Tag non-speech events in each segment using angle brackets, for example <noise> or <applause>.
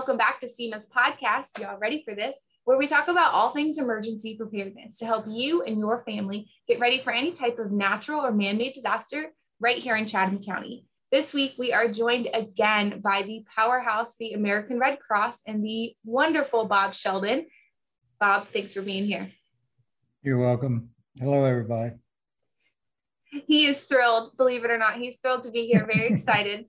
welcome back to CEMA's podcast. Y'all ready for this? Where we talk about all things emergency preparedness to help you and your family get ready for any type of natural or man made disaster right here in Chatham County. This week, we are joined again by the powerhouse, the American Red Cross, and the wonderful Bob Sheldon. Bob, thanks for being here. You're welcome. Hello, everybody. He is thrilled, believe it or not. He's thrilled to be here, very <laughs> excited.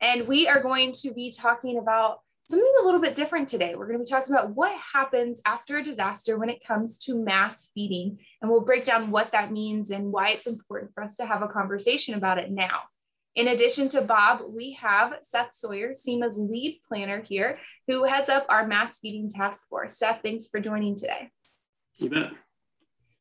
And we are going to be talking about something a little bit different today. We're going to be talking about what happens after a disaster when it comes to mass feeding. And we'll break down what that means and why it's important for us to have a conversation about it now. In addition to Bob, we have Seth Sawyer, CEMA's lead planner here, who heads up our mass feeding task force. Seth, thanks for joining today. You bet.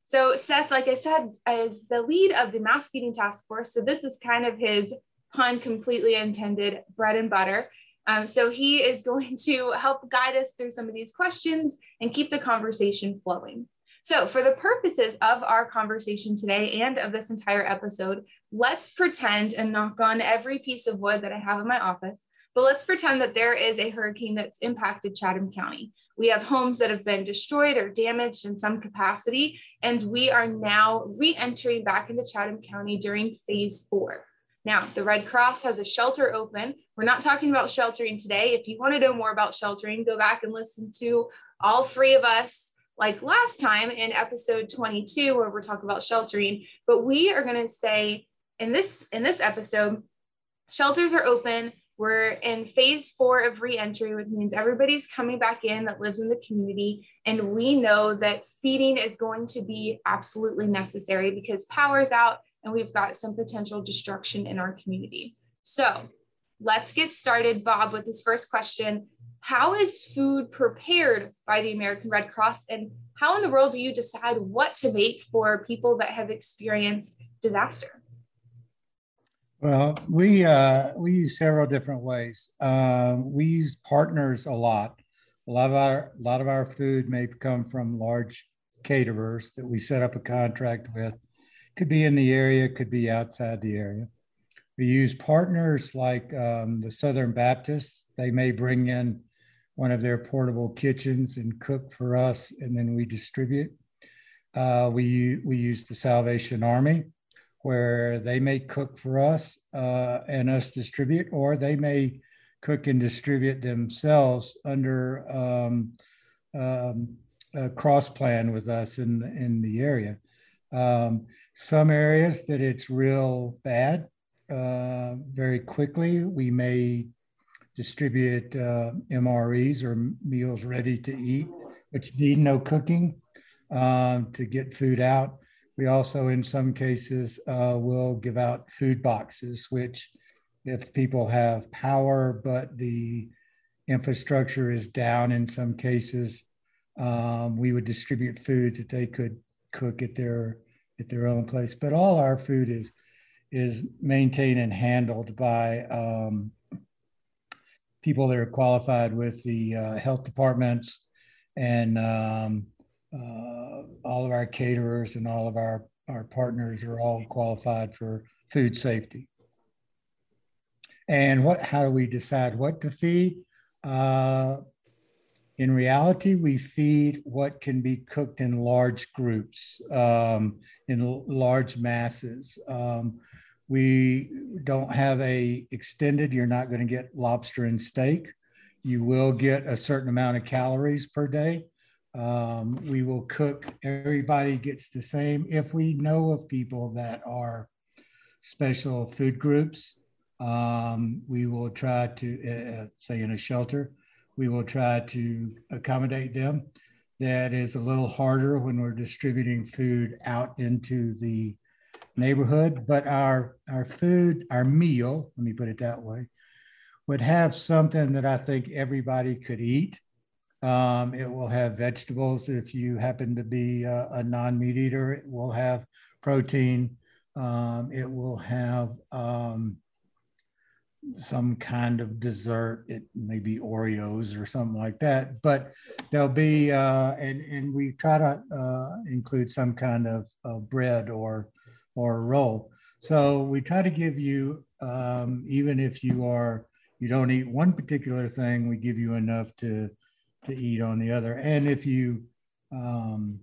So, Seth, like I said, is the lead of the mass feeding task force. So, this is kind of his pun completely intended bread and butter. Um, so he is <laughs> going to help guide us through some of these questions and keep the conversation flowing. So, for the purposes of our conversation today and of this entire episode, let's pretend and knock on every piece of wood that I have in my office, but let's pretend that there is a hurricane that's impacted Chatham County. We have homes that have been destroyed or damaged in some capacity, and we are now re entering back into Chatham County during phase four. Now, the Red Cross has a shelter open. We're not talking about sheltering today. If you want to know more about sheltering, go back and listen to all three of us, like last time in episode 22, where we're talking about sheltering. But we are going to say in this in this episode, shelters are open. We're in phase four of reentry, which means everybody's coming back in that lives in the community. And we know that feeding is going to be absolutely necessary because power's out and we've got some potential destruction in our community. So let's get started, Bob, with this first question. How is food prepared by the American Red Cross, and how in the world do you decide what to make for people that have experienced disaster? Well, we uh, we use several different ways. Um, we use partners a lot. A lot of our a lot of our food may come from large caterers that we set up a contract with could be in the area, could be outside the area. We use partners like um, the Southern Baptists. They may bring in one of their portable kitchens and cook for us, and then we distribute. Uh, we, we use the Salvation Army, where they may cook for us uh, and us distribute, or they may cook and distribute themselves under um, um, a cross plan with us in the, in the area. Um, some areas that it's real bad uh, very quickly. We may distribute uh, MREs or meals ready to eat, which need no cooking um, to get food out. We also, in some cases, uh, will give out food boxes, which, if people have power but the infrastructure is down in some cases, um, we would distribute food that they could cook at their at their own place. But all our food is is maintained and handled by um, people that are qualified with the uh, health departments and um, uh, all of our caterers and all of our, our partners are all qualified for food safety. And what, how do we decide what to feed? Uh, in reality, we feed what can be cooked in large groups, um, in l- large masses. Um, we don't have a extended, you're not going to get lobster and steak. You will get a certain amount of calories per day. Um, we will cook, everybody gets the same. If we know of people that are special food groups, um, we will try to, uh, say in a shelter, we will try to accommodate them. That is a little harder when we're distributing food out into the neighborhood, but our, our food, our meal, let me put it that way, would have something that I think everybody could eat. Um, it will have vegetables if you happen to be a, a non meat eater. It will have protein. Um, it will have um, some kind of dessert. It may be Oreos or something like that, but there'll be, uh, and, and we try to uh, include some kind of uh, bread or, or roll. So we try to give you, um, even if you are you don't eat one particular thing, we give you enough to to eat on the other. And if you um,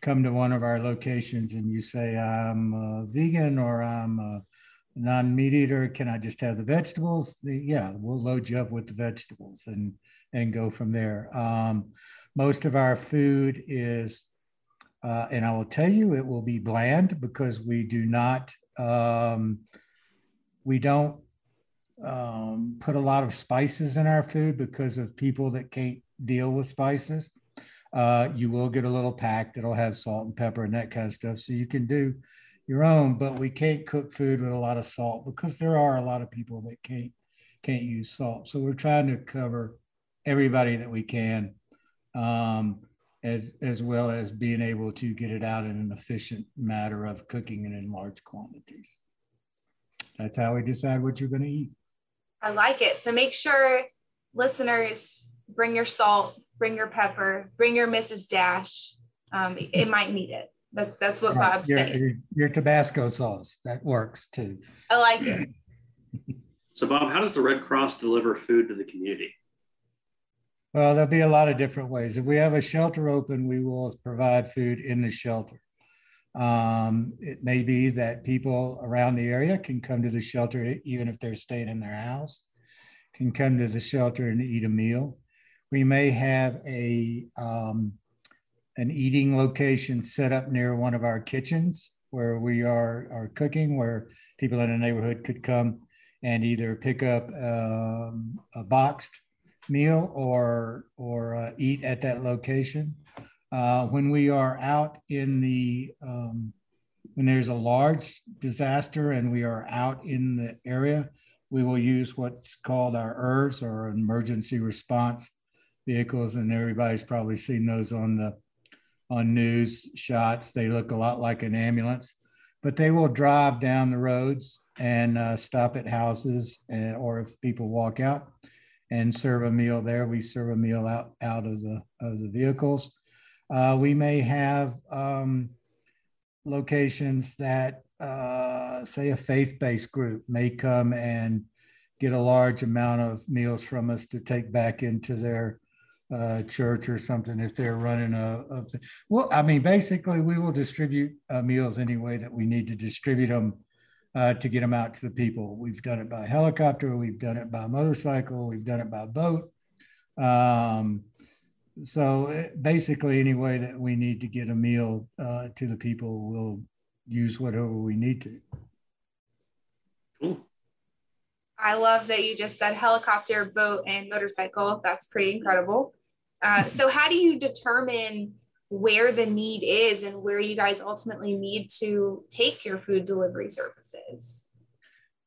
come to one of our locations and you say I'm vegan or I'm non-meat eater, can I just have the vegetables? The, yeah, we'll load you up with the vegetables and and go from there. Um, most of our food is, uh, and I will tell you, it will be bland because we do not, um, we don't um, put a lot of spices in our food because of people that can't deal with spices. Uh, you will get a little pack that'll have salt and pepper and that kind of stuff. So you can do your own, but we can't cook food with a lot of salt because there are a lot of people that can't can't use salt. So we're trying to cover everybody that we can, um, as as well as being able to get it out in an efficient matter of cooking it in large quantities. That's how we decide what you're going to eat. I like it. So make sure listeners bring your salt, bring your pepper, bring your Mrs. Dash. Um, it might need it. That's that's what right. Bob's your, saying. Your, your Tabasco sauce that works too. I like it. <laughs> so Bob, how does the Red Cross deliver food to the community? Well, there'll be a lot of different ways. If we have a shelter open, we will provide food in the shelter. Um, it may be that people around the area can come to the shelter, even if they're staying in their house, can come to the shelter and eat a meal. We may have a um, an eating location set up near one of our kitchens where we are, are cooking, where people in the neighborhood could come and either pick up um, a boxed meal or or uh, eat at that location. Uh, when we are out in the um, when there's a large disaster and we are out in the area, we will use what's called our ERVs or emergency response vehicles, and everybody's probably seen those on the on news shots. They look a lot like an ambulance, but they will drive down the roads and uh, stop at houses, and, or if people walk out and serve a meal there. We serve a meal out, out of, the, of the vehicles. Uh, we may have um, locations that, uh, say, a faith based group may come and get a large amount of meals from us to take back into their uh, church or something if they're running a, a well i mean basically we will distribute uh, meals any way that we need to distribute them uh, to get them out to the people. We've done it by helicopter, we've done it by motorcycle, we've done it by boat. Um, so eh, basically, any way that we need to get a meal uh, to the people, we'll use whatever we need to. Cool. I love that you just said helicopter, boat, and motorcycle. That's pretty incredible. Uh, so, how do you determine where the need is and where you guys ultimately need to take your food delivery services.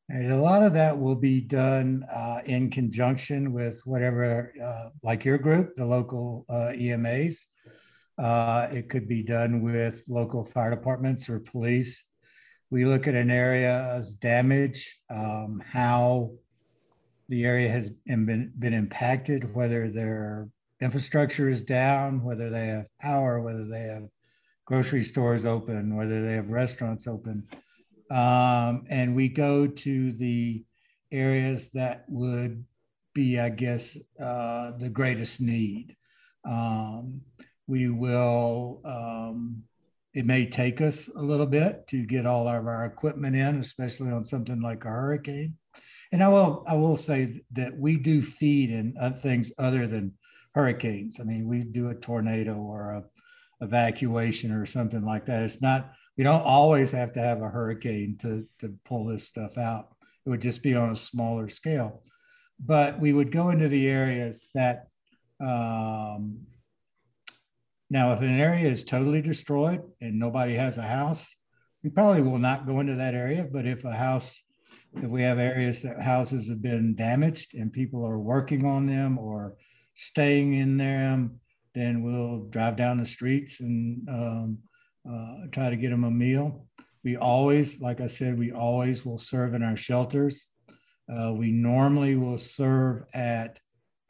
And a lot of that will be done uh, in conjunction with whatever, uh, like your group, the local uh, EMAs. Uh, it could be done with local fire departments or police. We look at an area as damage, um, how the area has been, been impacted, whether there infrastructure is down, whether they have power, whether they have grocery stores open, whether they have restaurants open. Um, and we go to the areas that would be, I guess, uh, the greatest need. Um, we will, um, it may take us a little bit to get all of our equipment in, especially on something like a hurricane. And I will, I will say that we do feed in uh, things other than hurricanes. I mean, we do a tornado or a evacuation or something like that. It's not, we don't always have to have a hurricane to, to pull this stuff out. It would just be on a smaller scale. But we would go into the areas that, um, now, if an area is totally destroyed and nobody has a house, we probably will not go into that area. But if a house, if we have areas that houses have been damaged and people are working on them or staying in them, then we'll drive down the streets and um, uh, try to get them a meal. We always, like I said, we always will serve in our shelters. Uh, we normally will serve at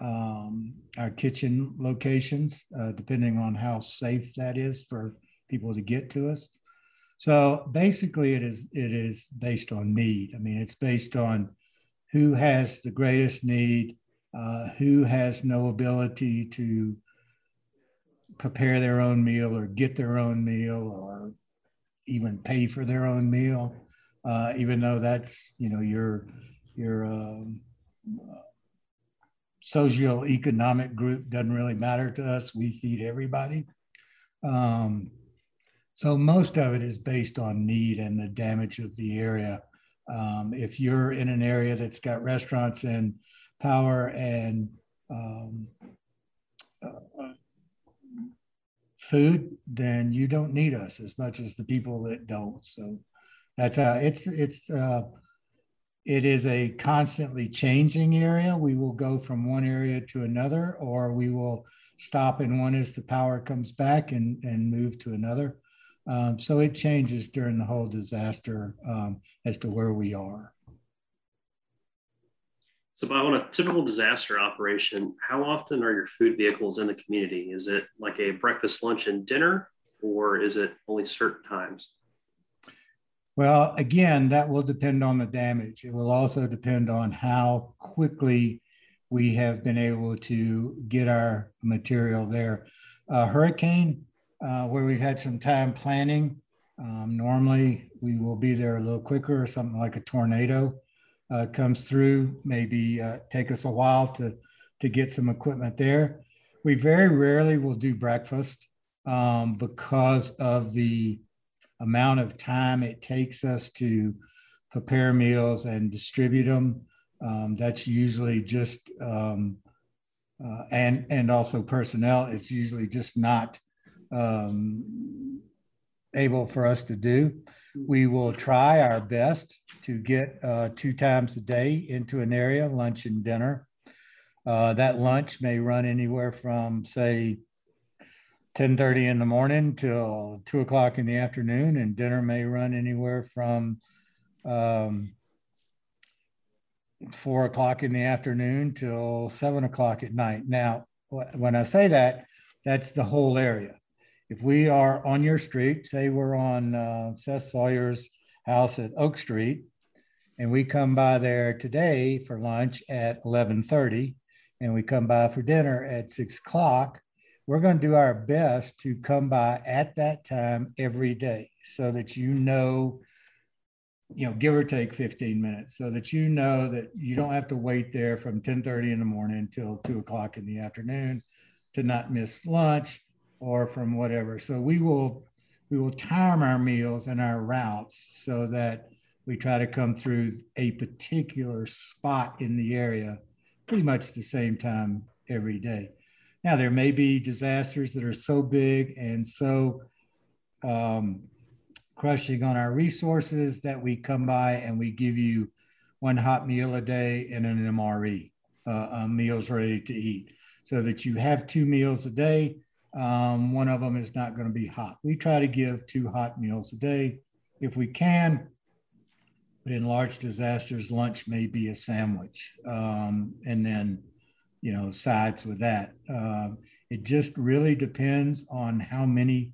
um, our kitchen locations, uh, depending on how safe that is for people to get to us. So basically, it is it is based on need. I mean, it's based on who has the greatest need, uh, who has no ability to prepare their own meal or get their own meal or even pay for their own meal, uh, even though that's you know your your um, socio-economic group doesn't really matter to us. We feed everybody. Um, so most of it is based on need and the damage of the area. Um, if you're in an area that's got restaurants and power and um, uh, food, then you don't need us as much as the people that don't. So that's it's it's uh, it is a constantly changing area. We will go from one area to another, or we will stop in one as the power comes back and and move to another. Um, so it changes during the whole disaster um, as to where we are. So, Bob, on a typical disaster operation, how often are your food vehicles in the community? Is it like a breakfast, lunch, and dinner, or is it only certain times? Well, again, that will depend on the damage. It will also depend on how quickly we have been able to get our material there. Uh, hurricane, uh, where we've had some time planning. Um, normally, we will be there a little quicker, or something like a tornado uh, comes through, maybe uh, take us a while to, to get some equipment there. We very rarely will do breakfast um, because of the amount of time it takes us to prepare meals and distribute them. Um, that's usually just, um, uh, and, and also personnel, it's usually just not um, able for us to do. We will try our best to get uh, two times a day into an area, lunch and dinner. Uh, that lunch may run anywhere from, say, 10.30 in the morning till 2 o'clock in the afternoon, and dinner may run anywhere from um, 4 o'clock in the afternoon till 7 o'clock at night. Now, when I say that, that's the whole area if we are on your street, say we're on uh, Seth Sawyer's house at Oak Street, and we come by there today for lunch at 11:30, and we come by for dinner at six o'clock, we're going to do our best to come by at that time every day, so that you know, you know, give or take 15 minutes, so that you know that you don't have to wait there from 10:30 in the morning until two o'clock in the afternoon to not miss lunch or from whatever. So we will we will time our meals and our routes so that we try to come through a particular spot in the area pretty much the same time every day. Now there may be disasters that are so big and so um, crushing on our resources that we come by and we give you one hot meal a day and an MRE, uh, uh, meals ready to eat, so that you have two meals a day um, one of them is not going to be hot. We try to give two hot meals a day if we can, but in large disasters, lunch may be a sandwich, um, and then you know sides with that. Um, it just really depends on how many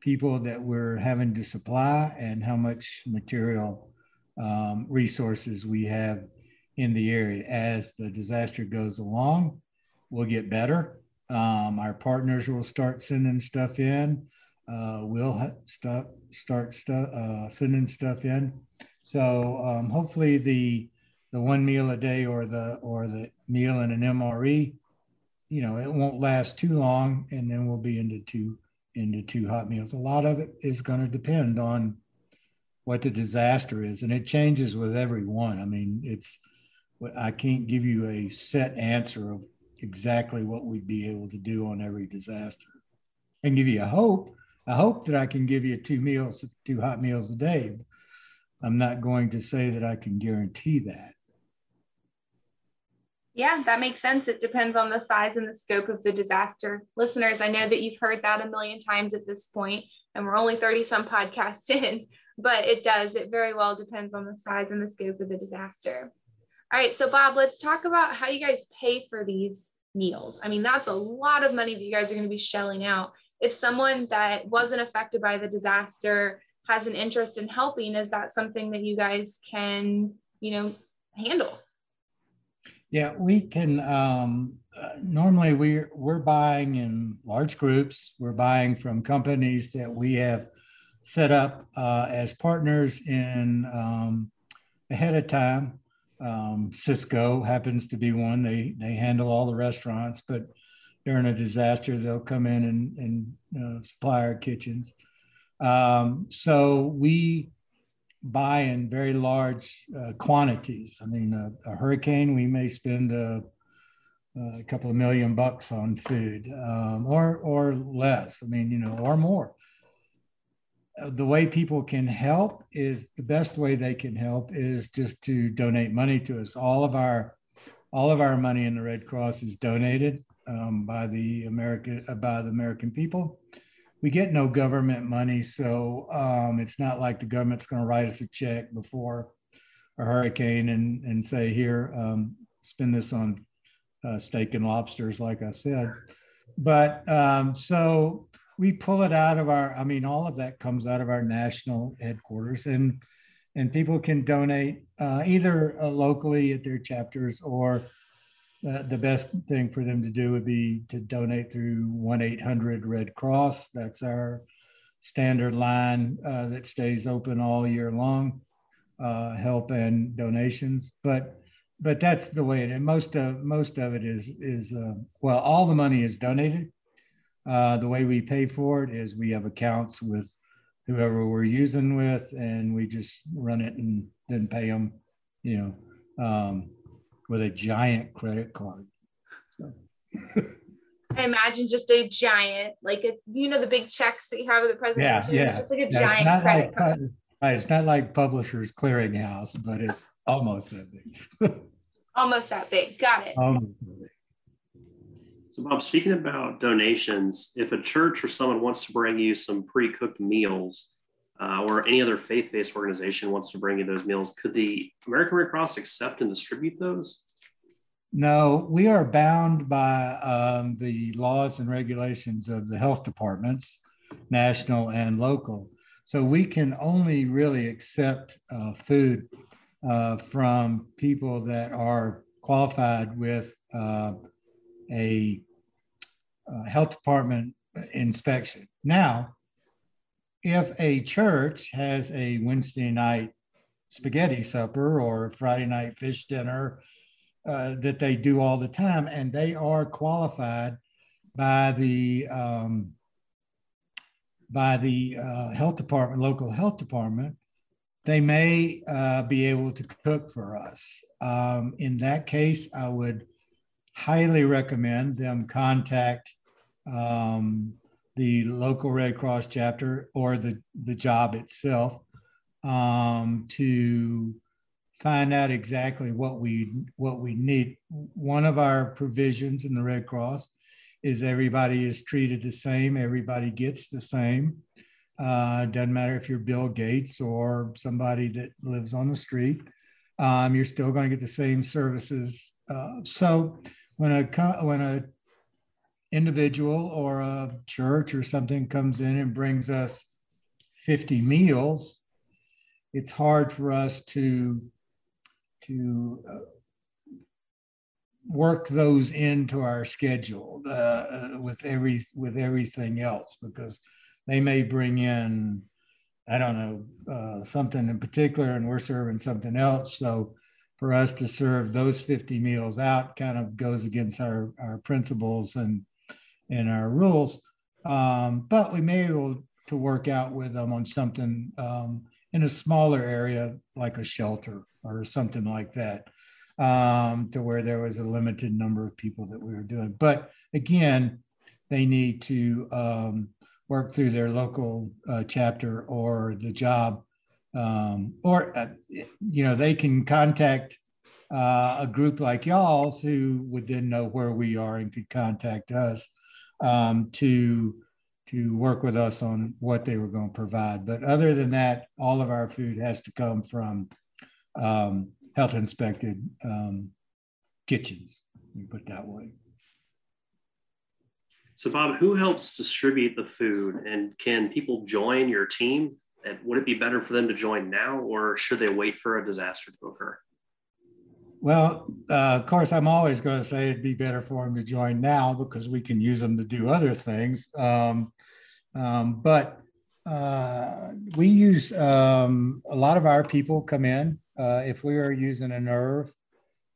people that we're having to supply and how much material um, resources we have in the area. As the disaster goes along, we'll get better um, our partners will start sending stuff in. Uh, we'll start start uh, sending stuff in. So um, hopefully the the one meal a day or the or the meal in an MRE, you know, it won't last too long, and then we'll be into two into two hot meals. A lot of it is going to depend on what the disaster is, and it changes with every one. I mean, it's I can't give you a set answer of exactly what we'd be able to do on every disaster and give you a hope. I hope that I can give you two meals, two hot meals a day. I'm not going to say that I can guarantee that. Yeah, that makes sense. It depends on the size and the scope of the disaster. Listeners, I know that you've heard that a million times at this point, and we're only 30 some podcasts <laughs> in, but it does. It very well depends on the size and the scope of the disaster. All right, so Bob, let's talk about how you guys pay for these meals. I mean, that's a lot of money that you guys are going to be shelling out. If someone that wasn't affected by the disaster has an interest in helping, is that something that you guys can, you know, handle? Yeah, we can. Um, uh, normally, we're we're buying in large groups. We're buying from companies that we have set up uh, as partners in um, ahead of time. Um, Sysco happens to be one. They they handle all the restaurants, but during a disaster, they'll come in and, and uh, supply our kitchens. Um, so we buy in very large uh, quantities. I mean, a, a, hurricane, we may spend a, a, couple of million bucks on food, um, or or less. I mean, you know, or more. The way people can help is the best way they can help is just to donate money to us. All of our all of our money in the Red Cross is donated um, by the American uh, by the American people we get no government money, so um, it's not like the government's going to write us a check before a hurricane and and say here um, spend this on uh, steak and lobsters, like I said. But um, so we pull it out of our. I mean, all of that comes out of our national headquarters, and and people can donate uh, either uh, locally at their chapters or uh, the best thing for them to do would be to donate through 1-800 red cross that's our standard line uh, that stays open all year long uh, help and donations but but that's the way it most of most of it is is uh, well all the money is donated uh, the way we pay for it is we have accounts with whoever we're using with and we just run it and then pay them you know um, with a giant credit card. So. I imagine just a giant, like a you know the big checks that you have at the president. Yeah, yeah. It's just like a yeah, giant credit like, card. It's not like Publishers Clearinghouse, but it's almost that big. <laughs> almost that big. Got it. Almost that big. So, Bob, speaking about donations, if a church or someone wants to bring you some pre-cooked meals, uh, or any other faith-based organization wants to bring you those meals, could the American Red Cross accept and distribute those? No, we are bound by um, the laws and regulations of the health departments, national and local. So we can only really accept uh, food uh, from people that are qualified with uh, a uh, health department inspection. Now, if a church has a Wednesday night spaghetti supper or Friday night fish dinner uh, that they do all the time, and they are qualified by the um, by the uh, health department, local health department, they may uh, be able to cook for us. Um, in that case, I would highly recommend them contact um, the local Red Cross chapter or the, the job itself um, to find out exactly what we what we need. One of our provisions in the Red Cross is everybody is treated the same. Everybody gets the same. Uh, doesn't matter if you're Bill Gates or somebody that lives on the street. Um, you're still going to get the same services. Uh, so when a when a individual or a church or something comes in and brings us 50 meals, it's hard for us to to uh, work those into our schedule uh, uh, with every with everything else because they may bring in I don't know uh, something in particular and we're serving something else. So for us to serve those 50 meals out kind of goes against our, our principles and in our rules. Um, but we may be able to work out with them on something um, in a smaller area, like a shelter or something like that, um, to where there was a limited number of people that we were doing. But again, they need to um, work through their local uh, chapter or the job, um, or uh, you know they can contact uh, a group like y'all's who would then know where we are and could contact us um, to to work with us on what they were going to provide. But other than that, all of our food has to come from um, health inspected um, kitchens. You put that way. So, Bob, who helps distribute the food, and can people join your team? And would it be better for them to join now, or should they wait for a disaster to occur? Well, uh, of course, I'm always going to say it'd be better for them to join now because we can use them to do other things. Um, um, but uh, we use um, a lot of our people come in. Uh, if we are using an ERV,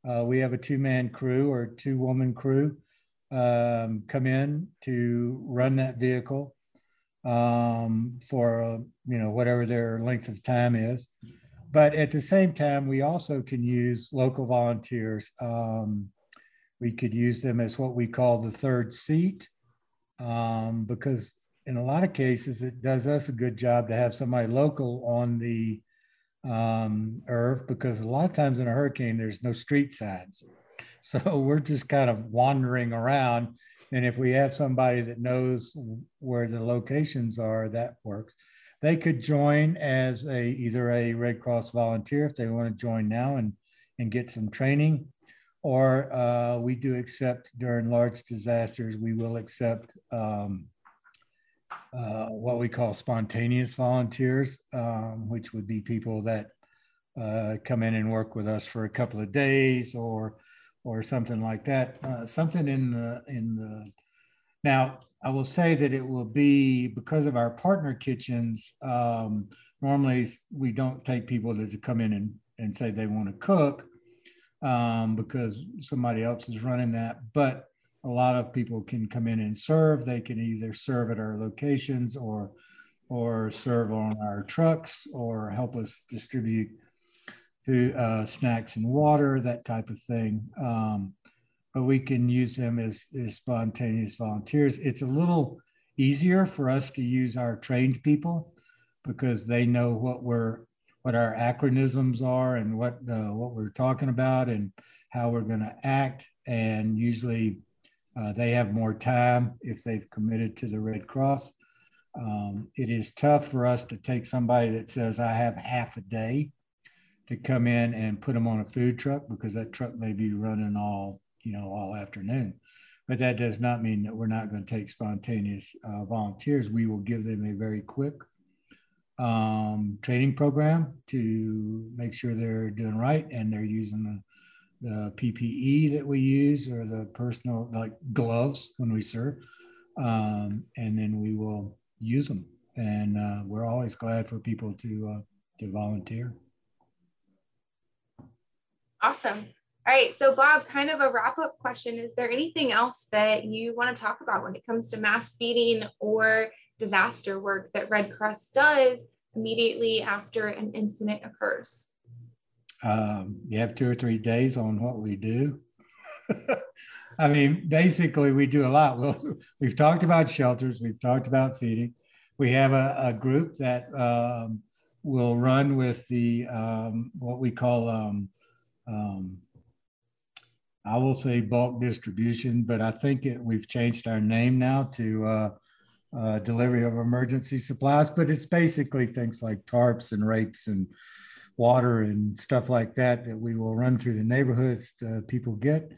uh, we have a two man crew or two woman crew um, come in to run that vehicle um, for you know whatever their length of time is. But at the same time, we also can use local volunteers. Um, we could use them as what we call the third seat, um, because in a lot of cases, it does us a good job to have somebody local on the um, ERV because a lot of times in a hurricane, there's no street signs. <laughs> So we're just kind of wandering around. And if we have somebody that knows where the locations are, that works. They could join as a either a Red Cross volunteer if they want to join now and, and get some training, or uh, we do accept during large disasters, we will accept um, uh, what we call spontaneous volunteers, um, which would be people that uh, come in and work with us for a couple of days or or something like that. Uh, something in the in the now I will say that it will be because of our partner kitchens. Um, normally, we don't take people to, to come in and, and say they want to cook um, because somebody else is running that. But a lot of people can come in and serve. They can either serve at our locations or or serve on our trucks or help us distribute food, uh, snacks and water, that type of thing. Um, but we can use them as, as spontaneous volunteers. It's a little easier for us to use our trained people because they know what we're what our acronyms are and what uh, what we're talking about and how we're going to act and usually uh, they have more time if they've committed to the Red Cross. Um, it is tough for us to take somebody that says, I have half a day to come in and put them on a food truck because that truck may be running all, you know, all afternoon. But that does not mean that we're not going to take spontaneous uh, volunteers. We will give them a very quick um, training program to make sure they're doing right and they're using the the PPE that we use or the personal like gloves when we serve, um, and then we will use them. And uh, we're always glad for people to uh, to volunteer. Awesome. All right. So, Bob, kind of a wrap up question. Is there anything else that you want to talk about when it comes to mass feeding or disaster work that Red Cross does immediately after an incident occurs? um, you have two or three days on what we do. <laughs> I mean, basically, we do a lot. Well, <laughs> we've talked about shelters, we've talked about feeding. We have a, a group that um, will run with the um, what we call, um, um, I will say bulk distribution, but I think it, we've changed our name now to uh, uh, delivery of emergency supplies. But it's basically things like tarps and rakes and water and stuff like that that we will run through the neighborhoods that people get.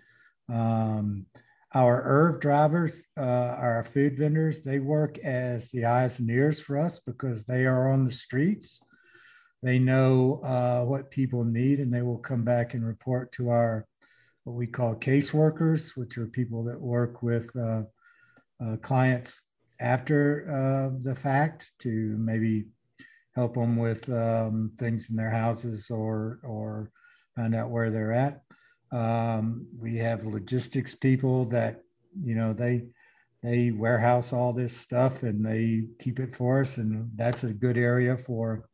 Um, our ERV drivers, uh, our food vendors, they work as the eyes and ears for us because they are on the streets. They know uh, what people need and they will come back and report to our what we call caseworkers, which are people that work with uh, uh clients after uh, the fact to maybe help them with um, things in their houses or or find out where they're at. Um, we have logistics people that you know they they warehouse all this stuff and they keep it for us, and that's a good area for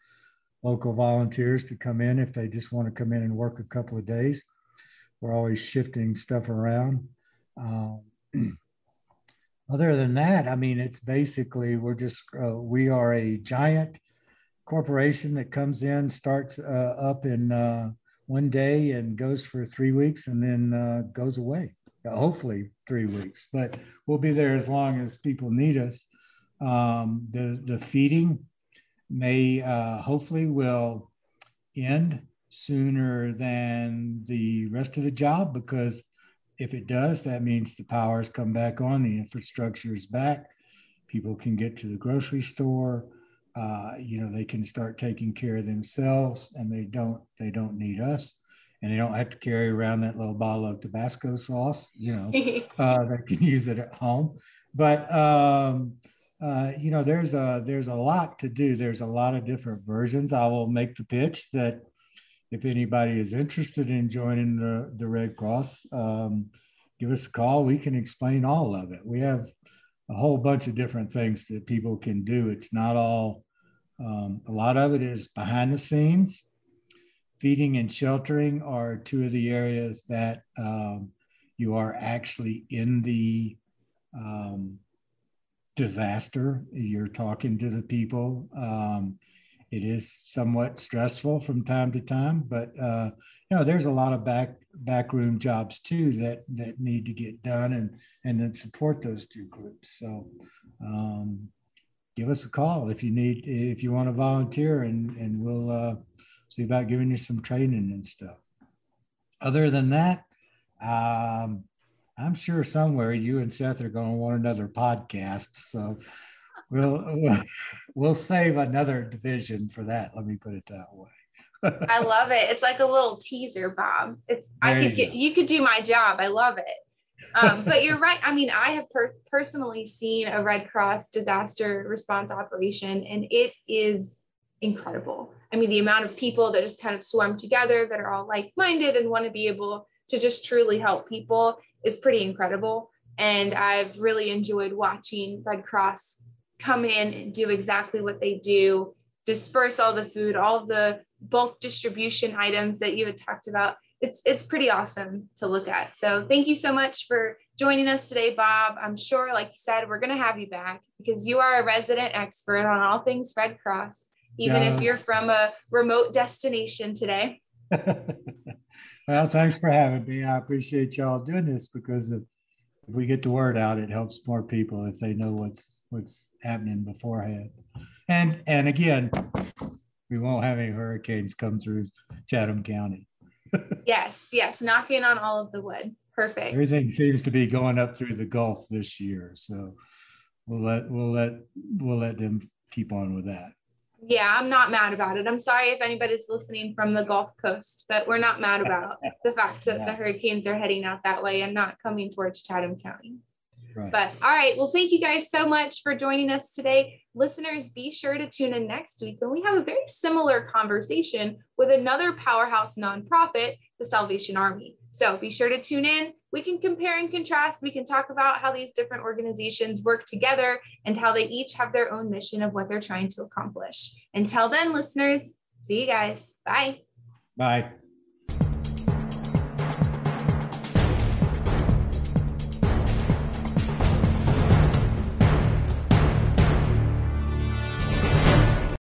local volunteers to come in if they just want to come in and work a couple of days. We're always shifting stuff around. Um, <clears throat> other than that, I mean, it's basically we're just uh, we are a giant corporation that comes in, starts uh, up in uh, one day and goes for three weeks and then uh, goes away. hopefully three weeks, but we'll be there as long as people need us. Um, the the feeding may uh, hopefully will end sooner than the rest of the job because if it does, that means the power's come back on, the infrastructure is back, people can get to the grocery store uh, you know they can start taking care of themselves and they don't they don't need us and they don't have to carry around that little bottle of Tabasco sauce, you know, <laughs> uh, they can use it at home. But um, uh, you know, there's a there's a lot to do. There's a lot of different versions. I will make the pitch that if anybody is interested in joining the the Red Cross, um, give us a call. We can explain all of it. We have a whole bunch of different things that people can do. It's not all. Um, a lot of it is behind the scenes feeding and sheltering are two of the areas that um, you are actually in the um, disaster. You're talking to the people. Um, it is somewhat stressful from time to time, but uh, you know there's a lot of back backroom jobs too that that need to get done and and then support those two groups. So um, give us a call if you need if you want to volunteer and and we'll uh, see about giving you some training and stuff. Other than that, um, I'm sure somewhere you and Seth are going to want another podcast. So we'll we'll save another division for that. Let me put it that way. I love it. It's like a little teaser, Bob. It's there I could you get you could do my job. I love it. Um, but you're right. I mean, I have per- personally seen a Red Cross disaster response operation, and it is incredible. I mean, the amount of people that just kind of swarm together that are all like minded and want to be able to just truly help people is pretty incredible. And I've really enjoyed watching Red Cross come in do exactly what they do disperse all the food, all the bulk distribution items that you had talked about. It's, it's pretty awesome to look at. So thank you so much for joining us today, Bob. I'm sure, like you said, we're going to have you back because you are a resident expert on all things Red Cross even yeah. if you're from a remote destination today. <laughs> well, thanks for having me. I appreciate y'all doing this because if, if we get the word out, it helps more people if they know what's what's happening beforehand. And and again, we won't have any hurricanes come through Chatham County. <laughs> yes, yes, knocking on all of the wood. Perfect. Everything seems to be going up through the Gulf this year, so we'll let we'll let we'll let them keep on with that. Yeah, I'm not mad about it. I'm sorry if anybody's listening from the Gulf Coast, but we're not mad about <laughs> the fact that the hurricanes are heading out that way and not coming towards Chatham County. Right. But all right, well, thank you guys so much for joining us today. Listeners, be sure to tune in next week when we have a very similar conversation with another powerhouse nonprofit, the Salvation Army. So be sure to tune in. We can compare and contrast. We can talk about how these different organizations work together and how they each have their own mission of what they're trying to accomplish. Until then, listeners, see you guys. Bye. Bye.